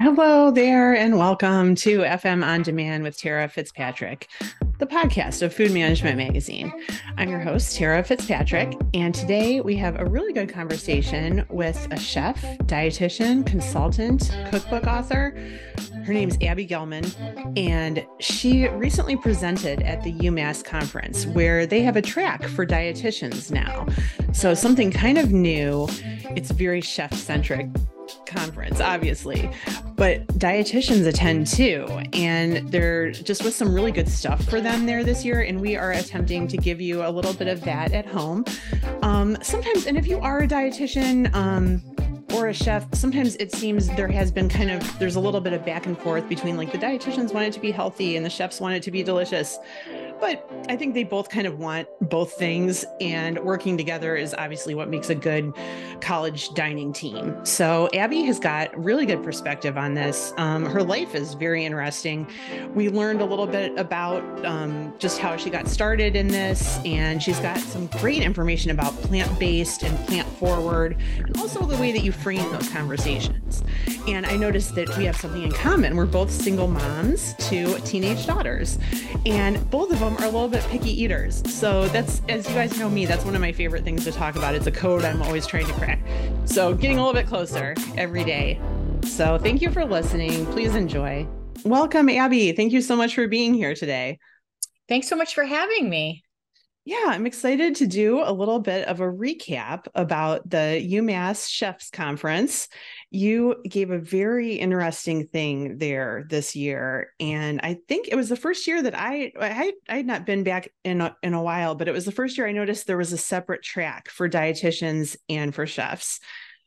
Hello there, and welcome to FM On Demand with Tara Fitzpatrick, the podcast of Food Management Magazine. I'm your host, Tara Fitzpatrick, and today we have a really good conversation with a chef, dietitian, consultant, cookbook author. Her name's Abbie Gellman, and she recently presented at the UMass conference where they have a track for dietitians now. So, something kind of new. It's very chef centric conference, obviously, but dietitians attend too. And they're just with some really good stuff for them there this year. And we are attempting to give you a little bit of that at home. Um, sometimes, and if you are a dietitian, um, or a chef, sometimes it seems there has been kind of there's a little bit of back and forth between like the dietitians want it to be healthy and the chefs want it to be delicious. But I think they both kind of want both things, and working together is obviously what makes a good college dining team. So, Abbie has got really good perspective on this. Um, her life is very interesting. We learned a little bit about um, just how she got started in this, and she's got some great information about plant based and plant forward, and also the way that you frame those conversations. And I noticed that we have something in common. We're both single moms to teenage daughters, and both of them them are a little bit picky eaters. So that's, as you guys know me, that's one of my favorite things to talk about. It's a code I'm always trying to crack. So getting a little bit closer every day. So thank you for listening. Please enjoy. Welcome, Abbie. Thank you so much for being here today. Thanks so much for having me. Yeah, I'm excited to do a little bit of a recap about the UMass Chefs Conference. You gave a very interesting thing there this year and i think it was the first year that i i, had not been back in a, in a while but it was the first year i noticed there was a separate track for dietitians and for chefs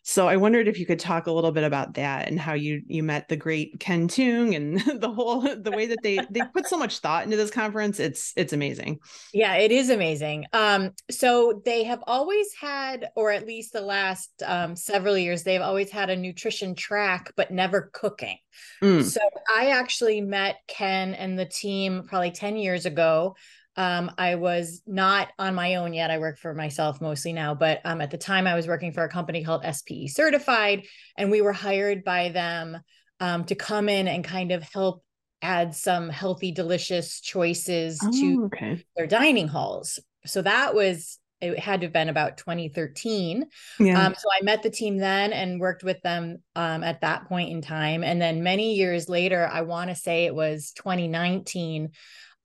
so I wondered if you could talk a little bit about that and how you you met the great Ken Tung and the whole the way that they they put so much thought into this conference. It's it's amazing. Yeah, it is amazing. Um, so they have always had, or at least the last um, several years, they've always had a nutrition track, but never cooking. Mm. So I actually met Ken and the team probably 10 years ago um, I was not on my own yet. I work for myself mostly now, but um, at the time I was working for a company called SPE Certified, and we were hired by them um, to come in and kind of help add some healthy, delicious choices oh, to okay. their dining halls. So that was it had to have been about 2013. Yeah. Um, so I met the team then and worked with them um, at that point in time. And then many years later, I want to say it was 2019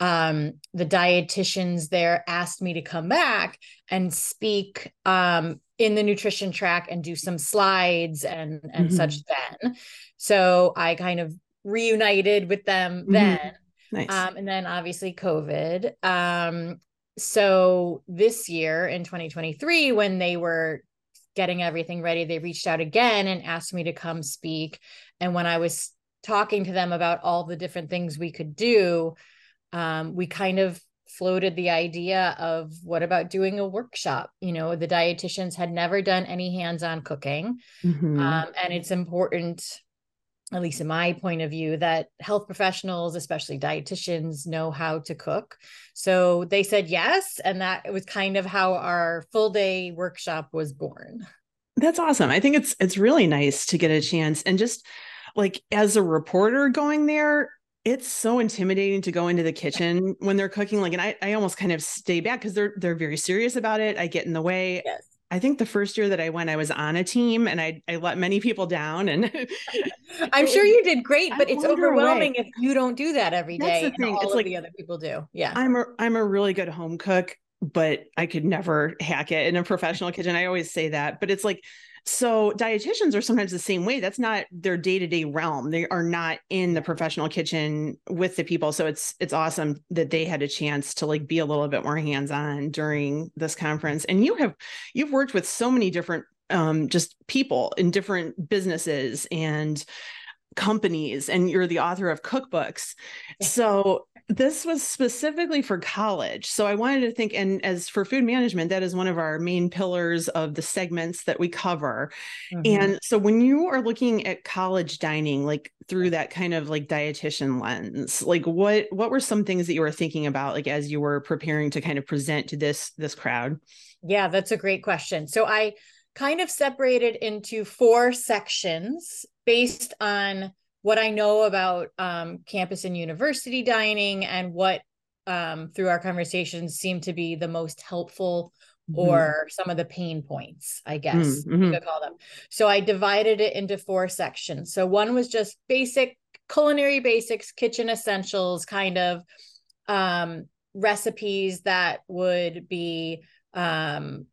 um, the dietitians there asked me to come back and speak um, in the nutrition track and do some slides and and mm-hmm. such then. So I kind of reunited with them mm-hmm. then. Nice. Um, and then obviously COVID. Um, so this year in 2023, when they were getting everything ready, they reached out again and asked me to come speak. And when I was talking to them about all the different things we could do, um, we kind of floated the idea of what about doing a workshop? You know the dietitians had never done any hands-on cooking. Mm-hmm. um, and it's important at least in my point of view that health professionals especially dietitians know how to cook. So they said yes and that was kind of how our full day workshop was born. That's awesome. I think it's it's really nice to get a chance and just like as a reporter going there it's so intimidating to go into the kitchen when they're cooking like and i, I almost kind of stay back because they're they're very serious about it i get in the way yes. i think the first year that i went i was on a team and i i let many people down and i'm sure you did great but I it's overwhelming away. if you don't do that every day That's the thing. it's like the other people do yeah i'm a i'm a really good home cook but i could never hack it in a professional kitchen i always say that but it's like so dietitians are sometimes the same way. That's not their day-to-day realm. They are not in the professional kitchen with the people. So it's it's awesome that they had a chance to like be a little bit more hands-on during this conference. And you have you've worked with so many different um just people in different businesses and companies and you're the author of cookbooks. So this was specifically for college. So I wanted to think, and as for food management, that is one of our main pillars of the segments that we cover. Mm-hmm. And so when you are looking at college dining, like through that kind of like dietitian lens, like what what were some things that you were thinking about, like as you were preparing to kind of present to this this crowd? Yeah, that's a great question. So I kind of separated into four sections based on what I know about um, campus and university dining and what um, through our conversations seem to be the most helpful mm-hmm. or some of the pain points, I guess mm-hmm. you could call them. So I divided it into four sections. So one was just basic culinary basics, kitchen essentials, kind of um, recipes that would be um,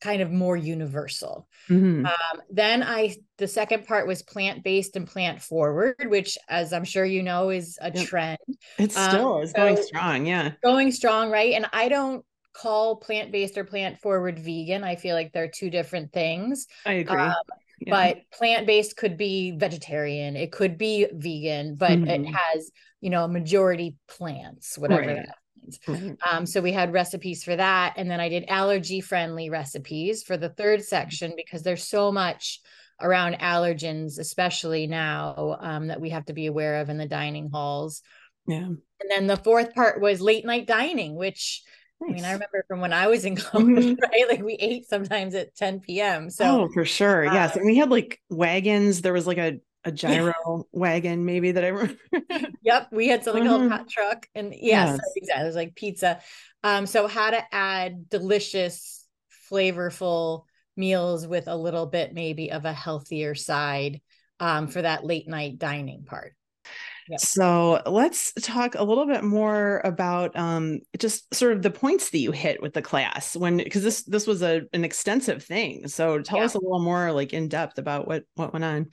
kind of more universal. Mm-hmm. Um, then I, the second part was plant based and plant forward, which, as I'm sure you know, is a yep. trend. It still um, is so going strong. Yeah. Going strong. Right. And I don't call plant based or plant forward vegan. I feel like they're two different things. I agree. Um, yeah. But plant based could be vegetarian, it could be vegan, but mm-hmm. it has, you know, a majority plants, whatever right. that Mm-hmm. Um, so we had recipes for that. And then I did allergy friendly recipes for the third section because there's so much around allergens, especially now um, that we have to be aware of in the dining halls. Yeah. And then the fourth part was late night dining, which Nice. I mean, I remember from when I was in college, mm-hmm. right? Like we ate sometimes at 10 p.m. So, oh, for sure. Yes. Um, and we had like wagons. There was like a a gyro yeah. wagon maybe that I remember. yep, we had something called mm-hmm. hot truck, and yes, yes. exactly. It was like pizza. Um, so how to add delicious, flavorful meals with a little bit maybe of a healthier side um, for that late night dining part. Yep. So let's talk a little bit more about um, just sort of the points that you hit with the class when because this this was a an extensive thing. So tell yeah. us a little more like in depth about what what went on.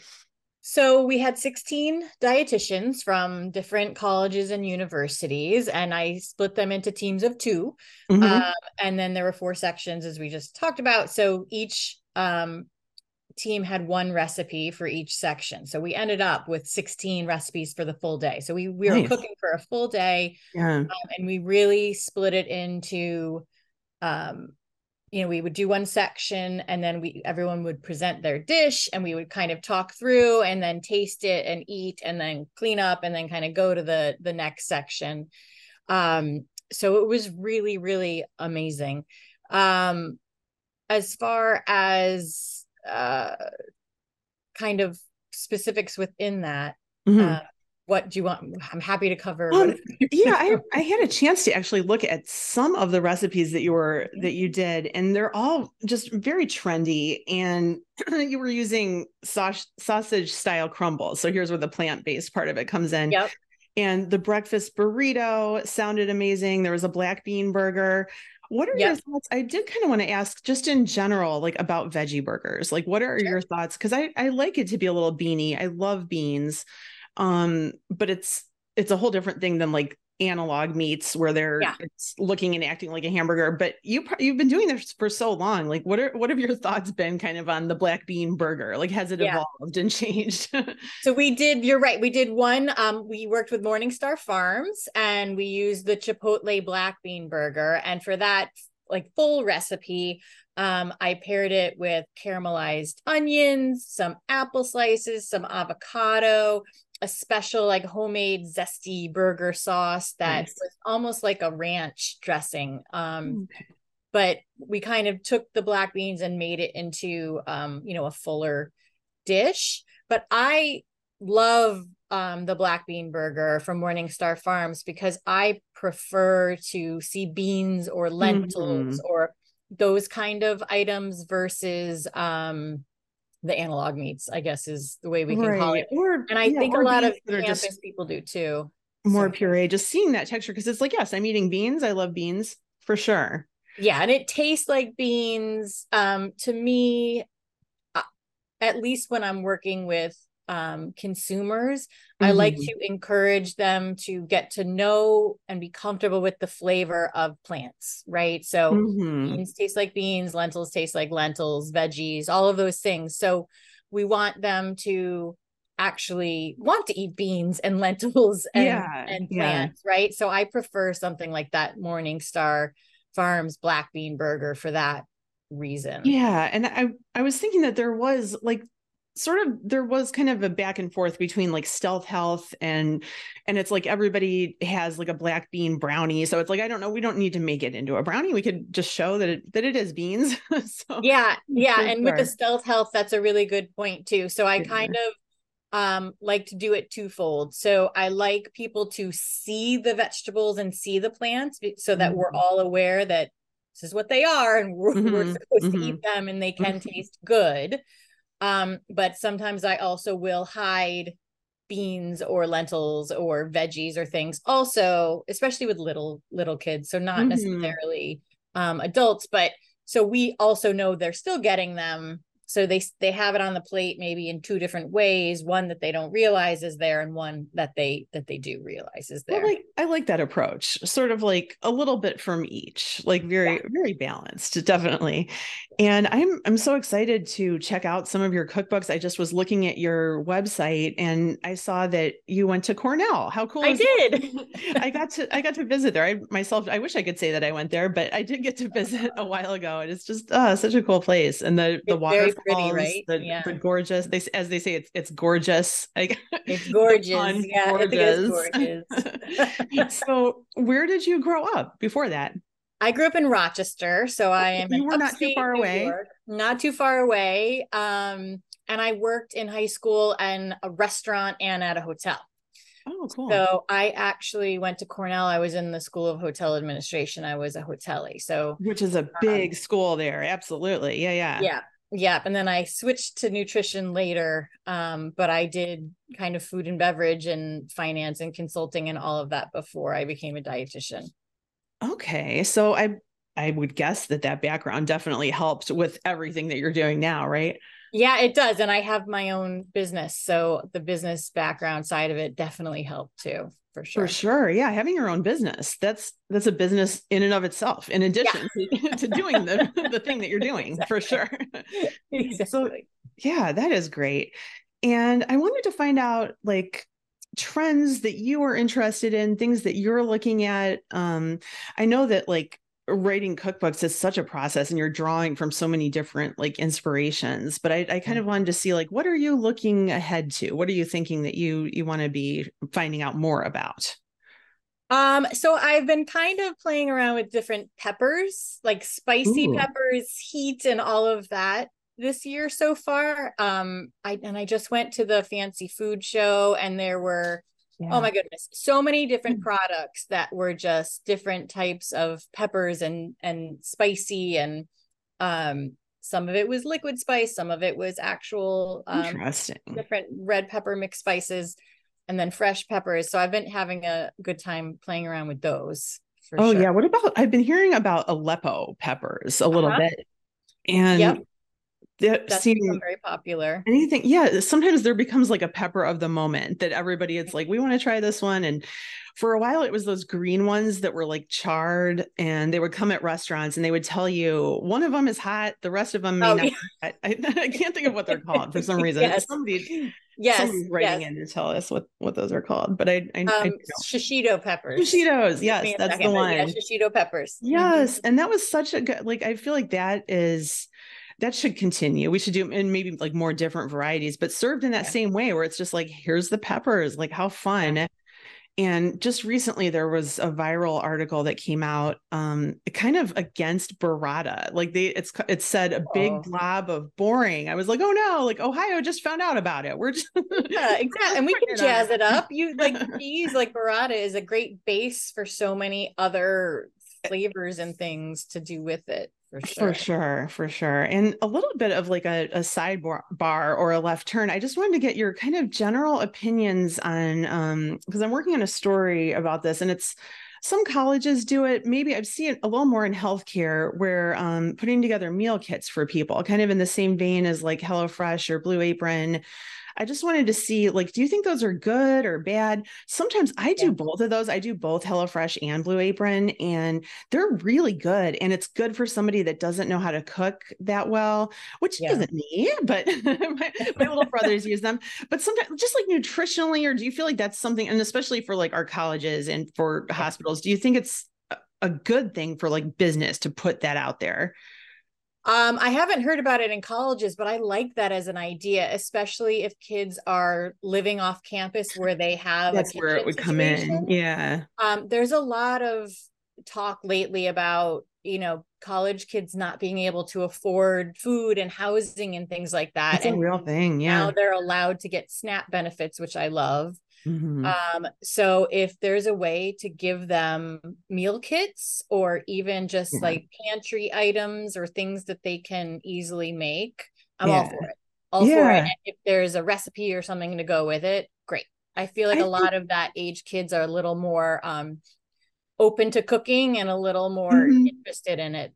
So we had 16 dietitians from different colleges and universities, and I split them into teams of 2 mm-hmm. um, and then there were four sections, as we just talked about. So each um, team had one recipe for each section. So we ended up with 16 recipes for the full day. So we we were cooking for a full day, yeah. um, and we really split it into um, you know we would do one section and then we everyone would present their dish and we would kind of talk through and then taste it and eat and then clean up and then kind of go to the the next section um so it was really really amazing um as far as uh kind of specifics within that mm-hmm. uh, what do you want i'm happy to cover um, yeah I, I had a chance to actually look at some of the recipes that you were that you did and they're all just very trendy and you were using saus- sausage style crumbles so here's where the plant-based part of it comes in yep and the breakfast burrito sounded amazing there was a black bean burger what are yep. your thoughts? I did kind of want to ask just in general, like about veggie burgers. Like, what are sure. your thoughts? Because I, I like it to be a little beany. I love beans um but it's it's a whole different thing than like analog meats where they're yeah. looking and acting like a hamburger but you you've been doing this for so long like what are what have your thoughts been kind of on the black bean burger like has it yeah. evolved and changed so we did you're right we did one um we worked with morningstar farms and we used the chipotle black bean burger and for that like full recipe um, I paired it with caramelized onions, some apple slices, some avocado, a special like homemade zesty burger sauce that nice. was almost like a ranch dressing. Um, okay. But we kind of took the black beans and made it into, um, you know, a fuller dish. But I love um, the black bean burger from Morningstar Farms because I prefer to see beans or lentils mm-hmm. or those kind of items versus um, the analog meats, I guess is the way we can right. call it. Or, and I yeah, think a lot of campus just people do too. More so. puree, just seeing that texture because it's like, yes, I'm eating beans. I love beans for sure. Yeah, and it tastes like beans. Um, to me, uh, at least when I'm working with um, consumers. Mm-hmm. I like mm-hmm. to encourage them to get to know and be comfortable with the flavor of plants, right? So mm-hmm. beans taste like beans, lentils taste like lentils, veggies, all of those things. So we want them to actually want to eat beans and lentils and, yeah, and plants, yeah. right? So I prefer something like that Morningstar Farms black bean burger for that reason. Yeah, and I I was thinking that there was like sort of there was kind of a back and forth between like stealth health and and it's like everybody has like a black bean brownie so it's like i don't know we don't need to make it into a brownie we could just show that it that it is beans so yeah yeah and with the stealth health that's a really good point too so i kind of um like to do it twofold. So I like people to see the vegetables and see the plants so that mm-hmm. we're all aware that this is what they are and we're, mm-hmm. we're supposed mm-hmm. to eat them and they can mm-hmm. taste good. Um, but sometimes I also will hide beans or lentils or veggies or things also especially with little little kids so not mm-hmm. necessarily um adults but so we also know they're still getting them so they they have it on the plate maybe in two different ways. One that they don't realize is there and one that they that they do realize is there. well, like i like that approach sort of like a little bit from each like very yeah. very balanced definitely. And i'm i'm so excited to check out some of your cookbooks. I just was looking at your website and i saw that you went to cornell. How cool i did. I got to i got to visit there. I myself i wish i could say that i went there but i did get to visit a while ago and it's just uh, such a cool place and the the water pretty, right? The, yeah. the gorgeous. They as they say, it's it's gorgeous. Like it's gorgeous. yeah, gorgeous. gorgeous. so, where did you grow up before that? I grew up in Rochester, so I am. You were not too far away. York, not too far away. Um, and I worked in high school and a restaurant and at a hotel. Oh, cool. So I actually went to Cornell. I was in the School of Hotel Administration. I was a hotelie. So which is a big um, school there. Absolutely. Yeah, yeah. Yeah. Yeah, and then I switched to nutrition later. Um, but I did kind of food and beverage and finance and consulting and all of that before I became a dietitian. Okay, so I I would guess that that background definitely helped with everything that you're doing now, right? Yeah, it does, and I have my own business, so the business background side of it definitely helped too for sure. For sure. Yeah. Having your own business, that's that's a business in and of itself, in addition yeah. to, to, doing the, the thing that you're doing exactly. for sure. Exactly. So yeah, that is great. And I wanted to find out like trends that you are interested in, things that you're looking at. Um, I know that like writing cookbooks is such a process and you're drawing from so many different like inspirations but i, I kind of wanted to see like what are you looking ahead to? What are you thinking that you you want to be finding out more about? Um so i've been kind of playing around with different peppers like spicy Ooh. peppers heat and all of that this year so far. Um i and i just went to the fancy food show and there were yeah. Oh my goodness. So many different mm. products that were just different types of peppers and and spicy and um some of it was liquid spice, some of it was actual um, interesting different red pepper mixed spices and then fresh peppers. So I've been having a good time playing around with those. oh sure. yeah. What about I've been hearing about Aleppo peppers a little uh-huh. bit. And yep that That's seem very popular. Anything, yeah. Sometimes there becomes like a pepper of the moment that everybody it's like, we want to try this one. And for a while, it was those green ones that were like charred, and they would come at restaurants and they would tell you one of them is hot, the rest of them may oh, not. Yeah. I, I, can't think of what they're called for some reason. yes. Somebody, yes, somebody's writing yes. in to tell us what what those are called, but I, I, um, I shishito peppers. Shishitos, yes, that's the one. Yeah, shishito peppers. Yes, mm-hmm. and that was such a good. Like, I feel like that is that should continue. We should do and maybe like more different varieties, but served in that yeah. same way where it's just like, here's the peppers, like how fun. And just recently, there was a viral article that came out, um, kind of against burrata. Like they, it's it said a big oh. blob of boring. I was like, oh no, like Ohio just found out about it. We're just yeah, exactly. and we can jazz it up. You like cheese, like burrata is a great base for so many other flavors and things to do with it for sure. For sure, for sure. And a little bit of like a, a sidebar or a left turn. I just wanted to get your kind of general opinions on um because I'm working on a story about this and it's some colleges do it. Maybe I've seen it a little more in healthcare where um, putting together meal kits for people, kind of in the same vein as like HelloFresh or Blue Apron. I just wanted to see like, do you think those are good or bad? Sometimes I do yeah. both of those. I do both HelloFresh and Blue Apron, and they're really good. And it's good for somebody that doesn't know how to cook that well, which yeah. isn't me, but my, my little brothers use them. But sometimes just like nutritionally, or do you feel like that's something, and especially for like our colleges and for hospitals, do you think it's a good thing for like business to put that out there? Um, I haven't heard about it in colleges, but I like that as an idea, especially if kids are living off campus where they have that's where it would situation. come in. Yeah. Um, there's a lot of talk lately about you know college kids not being able to afford food and housing and things like that That's and a real thing yeah now they're allowed to get snap benefits which i love Mhm. um so if there's a way to give them meal kits or even just Yeah. like pantry items or things that they can easily make i'm all for it all for it and if there's a recipe or something to go with it great i feel like I a lot of that age kids are a little more um open to cooking and a little more Mhm. interested in it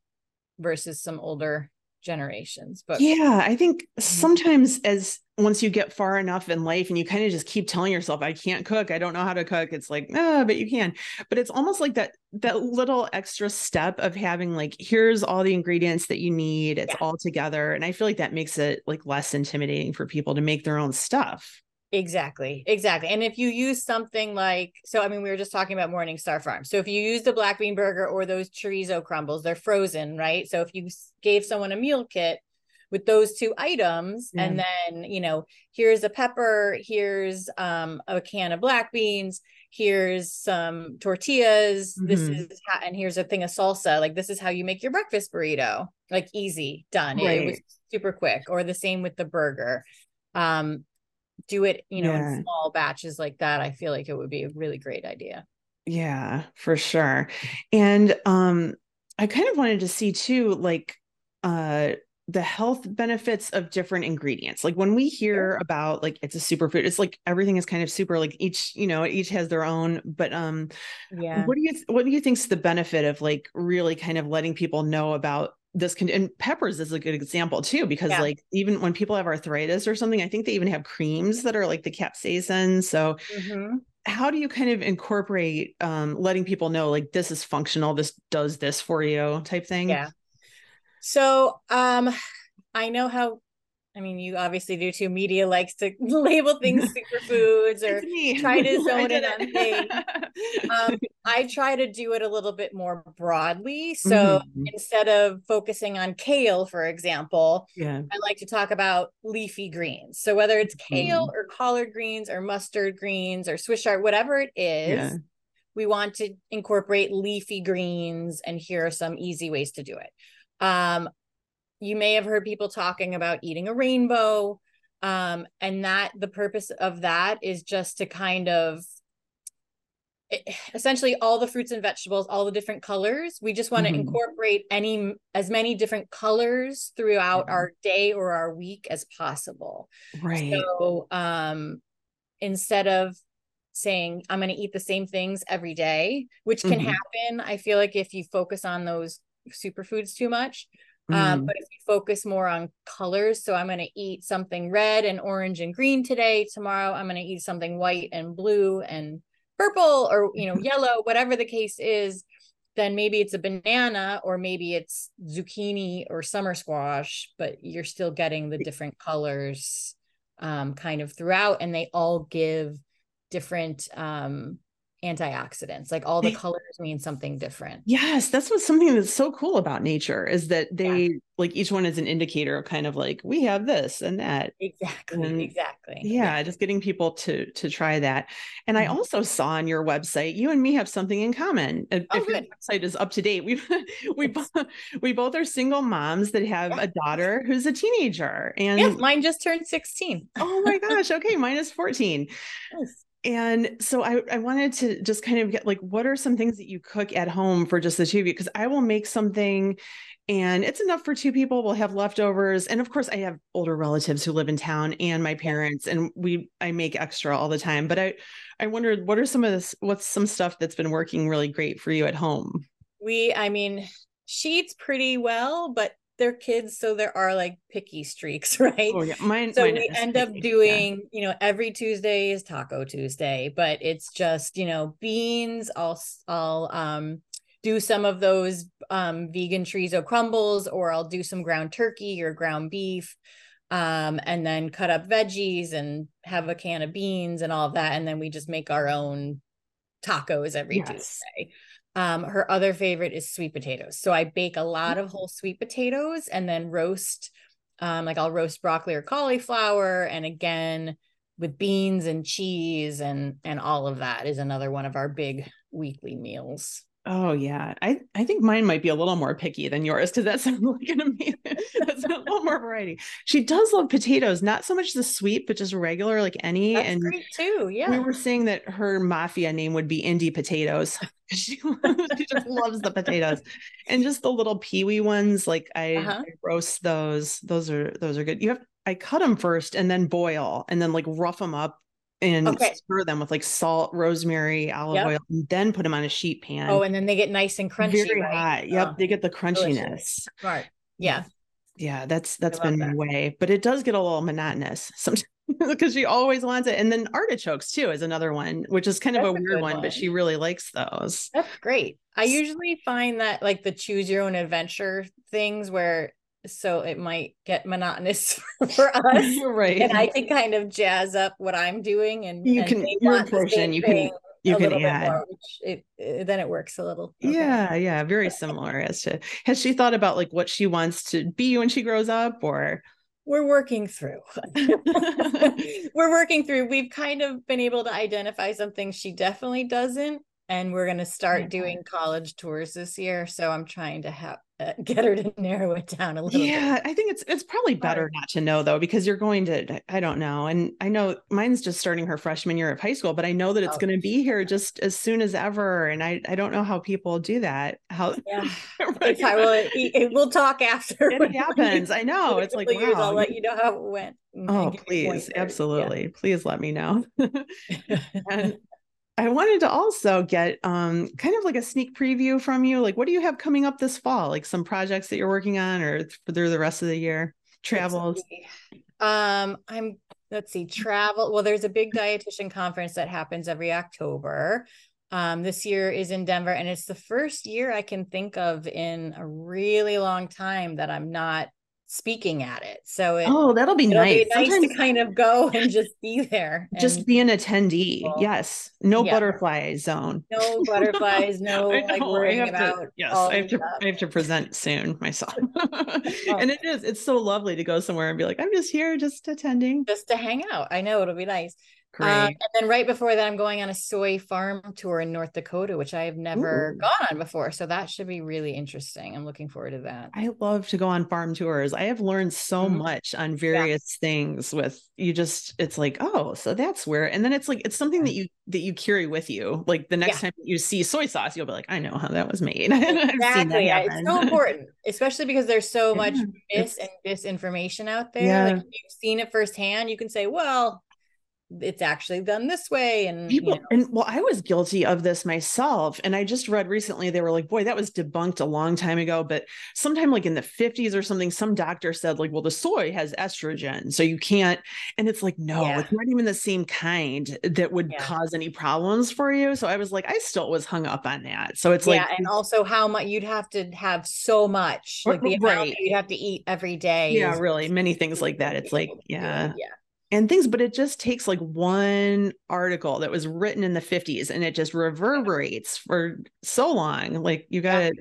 versus some older generations but yeah i think Mhm. sometimes as once you get far enough in life and you kind of just keep telling yourself i can't cook i don't know how to cook it's like ah but you can but it's almost like that that little extra step of having like here's all the ingredients that you need it's Yeah. all together and i feel like that makes it like less intimidating for people to make their own stuff Exactly, exactly. And if you use something like, so I mean, we were just talking about Morningstar Farm. So if you use the black bean burger or those chorizo crumbles, they're frozen, right? So if you gave someone a meal kit with those two items, and then you know, here's a pepper, here's um a can of black beans, here's some tortillas, this Mhm. is how, and here's a thing of salsa. Like this is how you make your breakfast burrito. Like easy, done. It- It, was super quick. Or the same with the burger. Um, do it, you know, Yeah. in small batches like that. I feel like it would be a really great idea. Yeah, for sure. And um I kind of wanted to see too like uh the health benefits of different ingredients. Like when we hear about like it's a superfood, it's like everything is kind of super like each, you know, each has their own, but um Yeah. what do you what do you think's the benefit of like really kind of letting people know about this con- and peppers is a good example too because Yeah. like even when people have arthritis or something i think they even have creams that are like the capsaicin so Mhm. how do you kind of incorporate um letting people know like this is functional this does this for you type thing Yeah. So, um, I know how. I mean, you obviously do too. Media likes to label things superfoods or try to zone in on things. um, I try to do it a little bit more broadly. So Mhm. instead of focusing on kale, for example, yeah I like to talk about leafy greens. So whether it's kale Mhm. or collard greens or mustard greens or Swiss chard, whatever it is, Yeah. we want to incorporate leafy greens, and here are some easy ways to do it. Um, you may have heard people talking about eating a rainbow, um, and that the purpose of that is just to kind of it- essentially all the fruits and vegetables all the different colors we just want to Mhm. incorporate any as many different colors throughout Yeah. our day or our week as possible right so um instead of saying i'm going to eat the same things every day which can Mhm. happen i feel like if you focus on those superfoods too much um, Mm. but if you focus more on colors so i'm going to eat something red and orange and green today tomorrow i'm going to eat something white and blue and purple or you know yellow whatever the case is then maybe it's a banana or maybe it's zucchini or summer squash but you're still getting the different colors um, kind of throughout and they all give different um, antioxidants like all the They- colors mean something different Yes, that's what's something that's so cool about nature is that they like each one is an indicator of kind of like we have this and that. exactly And exactly Yeah, just getting people to to try that. And I Mhm. also saw on your website you and me have something in common. If Oh, if your website is up to date, we we both we both are single moms that have Yeah. a daughter who's a teenager. And yeah mine just turned 16 oh my gosh, okay, mine is 14. Nice. And so I, I wanted to just kind of get like, what are some things that you cook at home for just the two of you? Because I will make something and it's enough for two people. We'll have leftovers. And of course, I have older relatives who live in town and my parents, and we I make extra all the time. But I I wondered what are some of this, what's some stuff that's been working really great for you at home? we i mean she eats pretty well but they're kids so there are like picky streaks right Oh yeah, mine. so mine we end up picky, yeah. doing you know every tuesday is taco tuesday but it's just you know beans i'll i'll um do some of those um vegan chorizo crumbles or i'll do some ground turkey or ground beef um and then cut up veggies and have a can of beans and all of that and then we just make our own tacos every Yes. tuesday um her other favorite is sweet potatoes. So i bake a lot of whole sweet potatoes and then roast um like i'll roast broccoli or cauliflower and again with beans and cheese and and all of that is another one of our big weekly meals Oh yeah, I I think mine might be a little more picky than yours because that sounds like an amazing. That's a little more variety. She does love potatoes, not so much the sweet, but just regular, like any. That's and great too. Yeah, we were saying that her mafia name would be Indie Potatoes. she, she just loves the potatoes, and just the little peewee ones. Like I, uh-huh. I roast those. Those are those are good. You have I cut them first and then boil and then like rough them up and okay. stir them with like salt, rosemary, olive yep. oil, and then put them on a sheet pan. Oh, and then they get nice and crunchy. Very right? hot. Yep, oh, they get the crunchiness. Right. Yeah. Yeah, that's that's been that. my way, but it does get a little monotonous sometimes because she always wants it. And then artichokes too is another one, which is kind that's of a, a weird one, one, but she really likes those. That's great. I usually find that like the choose your own adventure things where so it might get monotonous for us right and i can kind of jazz up what i'm doing and you and can your portion you can you can add more, it, it, then it works a little okay. yeah yeah very similar as to has she thought about like what she wants to be when she grows up or we're working through we're working through we've kind of been able to identify something she definitely doesn't and we're going to start yeah. doing college tours this year so i'm trying to have uh, get her to narrow it down a little yeah bit. i think it's it's probably better not to know though because you're going to i don't know and i know mine's just starting her freshman year of high school but i know that it's oh. going to be here just as soon as ever and i i don't know how people do that how yeah it's how, well, it, it, we'll talk after it happens i know it's like wow. i'll let you know how it went oh please absolutely yeah. please let me know and I wanted to also get um, kind of like a sneak preview from you. Like, what do you have coming up this fall? Like some projects that you're working on, or through the rest of the year? Travels. Um, I'm. Let's see. Travel. Well, there's a big dietitian conference that happens every October. Um, this year is in Denver, and it's the first year I can think of in a really long time that I'm not speaking at it. So it, oh, that'll be nice. Be nice Sometimes, to kind of go and just be there. just be an attendee. Well, yes. No yeah. butterfly zone. No butterflies. No like worrying about. To, yes, I have to. Stuff. I have to present soon myself. oh. And it is. It's so lovely to go somewhere and be like, I'm just here, just attending, just to hang out. I know it'll be nice. Um, and then right before that, I'm going on a soy farm tour in North Dakota, which I have never Ooh. gone on before. So that should be really interesting. I'm looking forward to that. I love to go on farm tours. I have learned so mm-hmm. much on various yeah. things with you just it's like, oh, so that's where and then it's like it's something that you that you carry with you. Like the next yeah. time you see soy sauce, you'll be like, I know how that was made. exactly. yeah. it's so important, especially because there's so much mis and disinformation out there. Yeah. Like you've seen it firsthand, you can say, well, it's actually done this way and people you know. and well i was guilty of this myself and i just read recently they were like boy that was debunked a long time ago but sometime like in the 50s or something some doctor said like well the soy has estrogen so you can't and it's like no yeah. it's not even the same kind that would yeah. cause any problems for you so i was like i still was hung up on that so it's yeah, like and also how much you'd have to have so much like the right. amount you have to eat every day yeah really many things like that it's like yeah yeah and things, but it just takes like one article that was written in the 50s and it just reverberates for so long. Like you got to,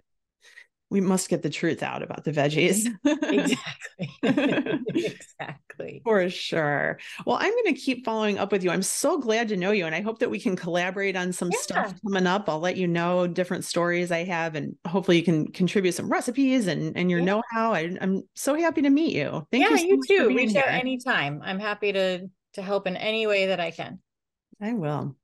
we must get the truth out about the veggies. exactly. exactly. For sure. Well, I'm going to keep following up with you. I'm so glad to know you. And I hope that we can collaborate on some yeah. stuff coming up. I'll let you know different stories I have and hopefully you can contribute some recipes and, and your yeah. know how. I'm so happy to meet you. Thank yeah, you, so you too. Reach out anytime. I'm happy to to help in any way that I can. I will.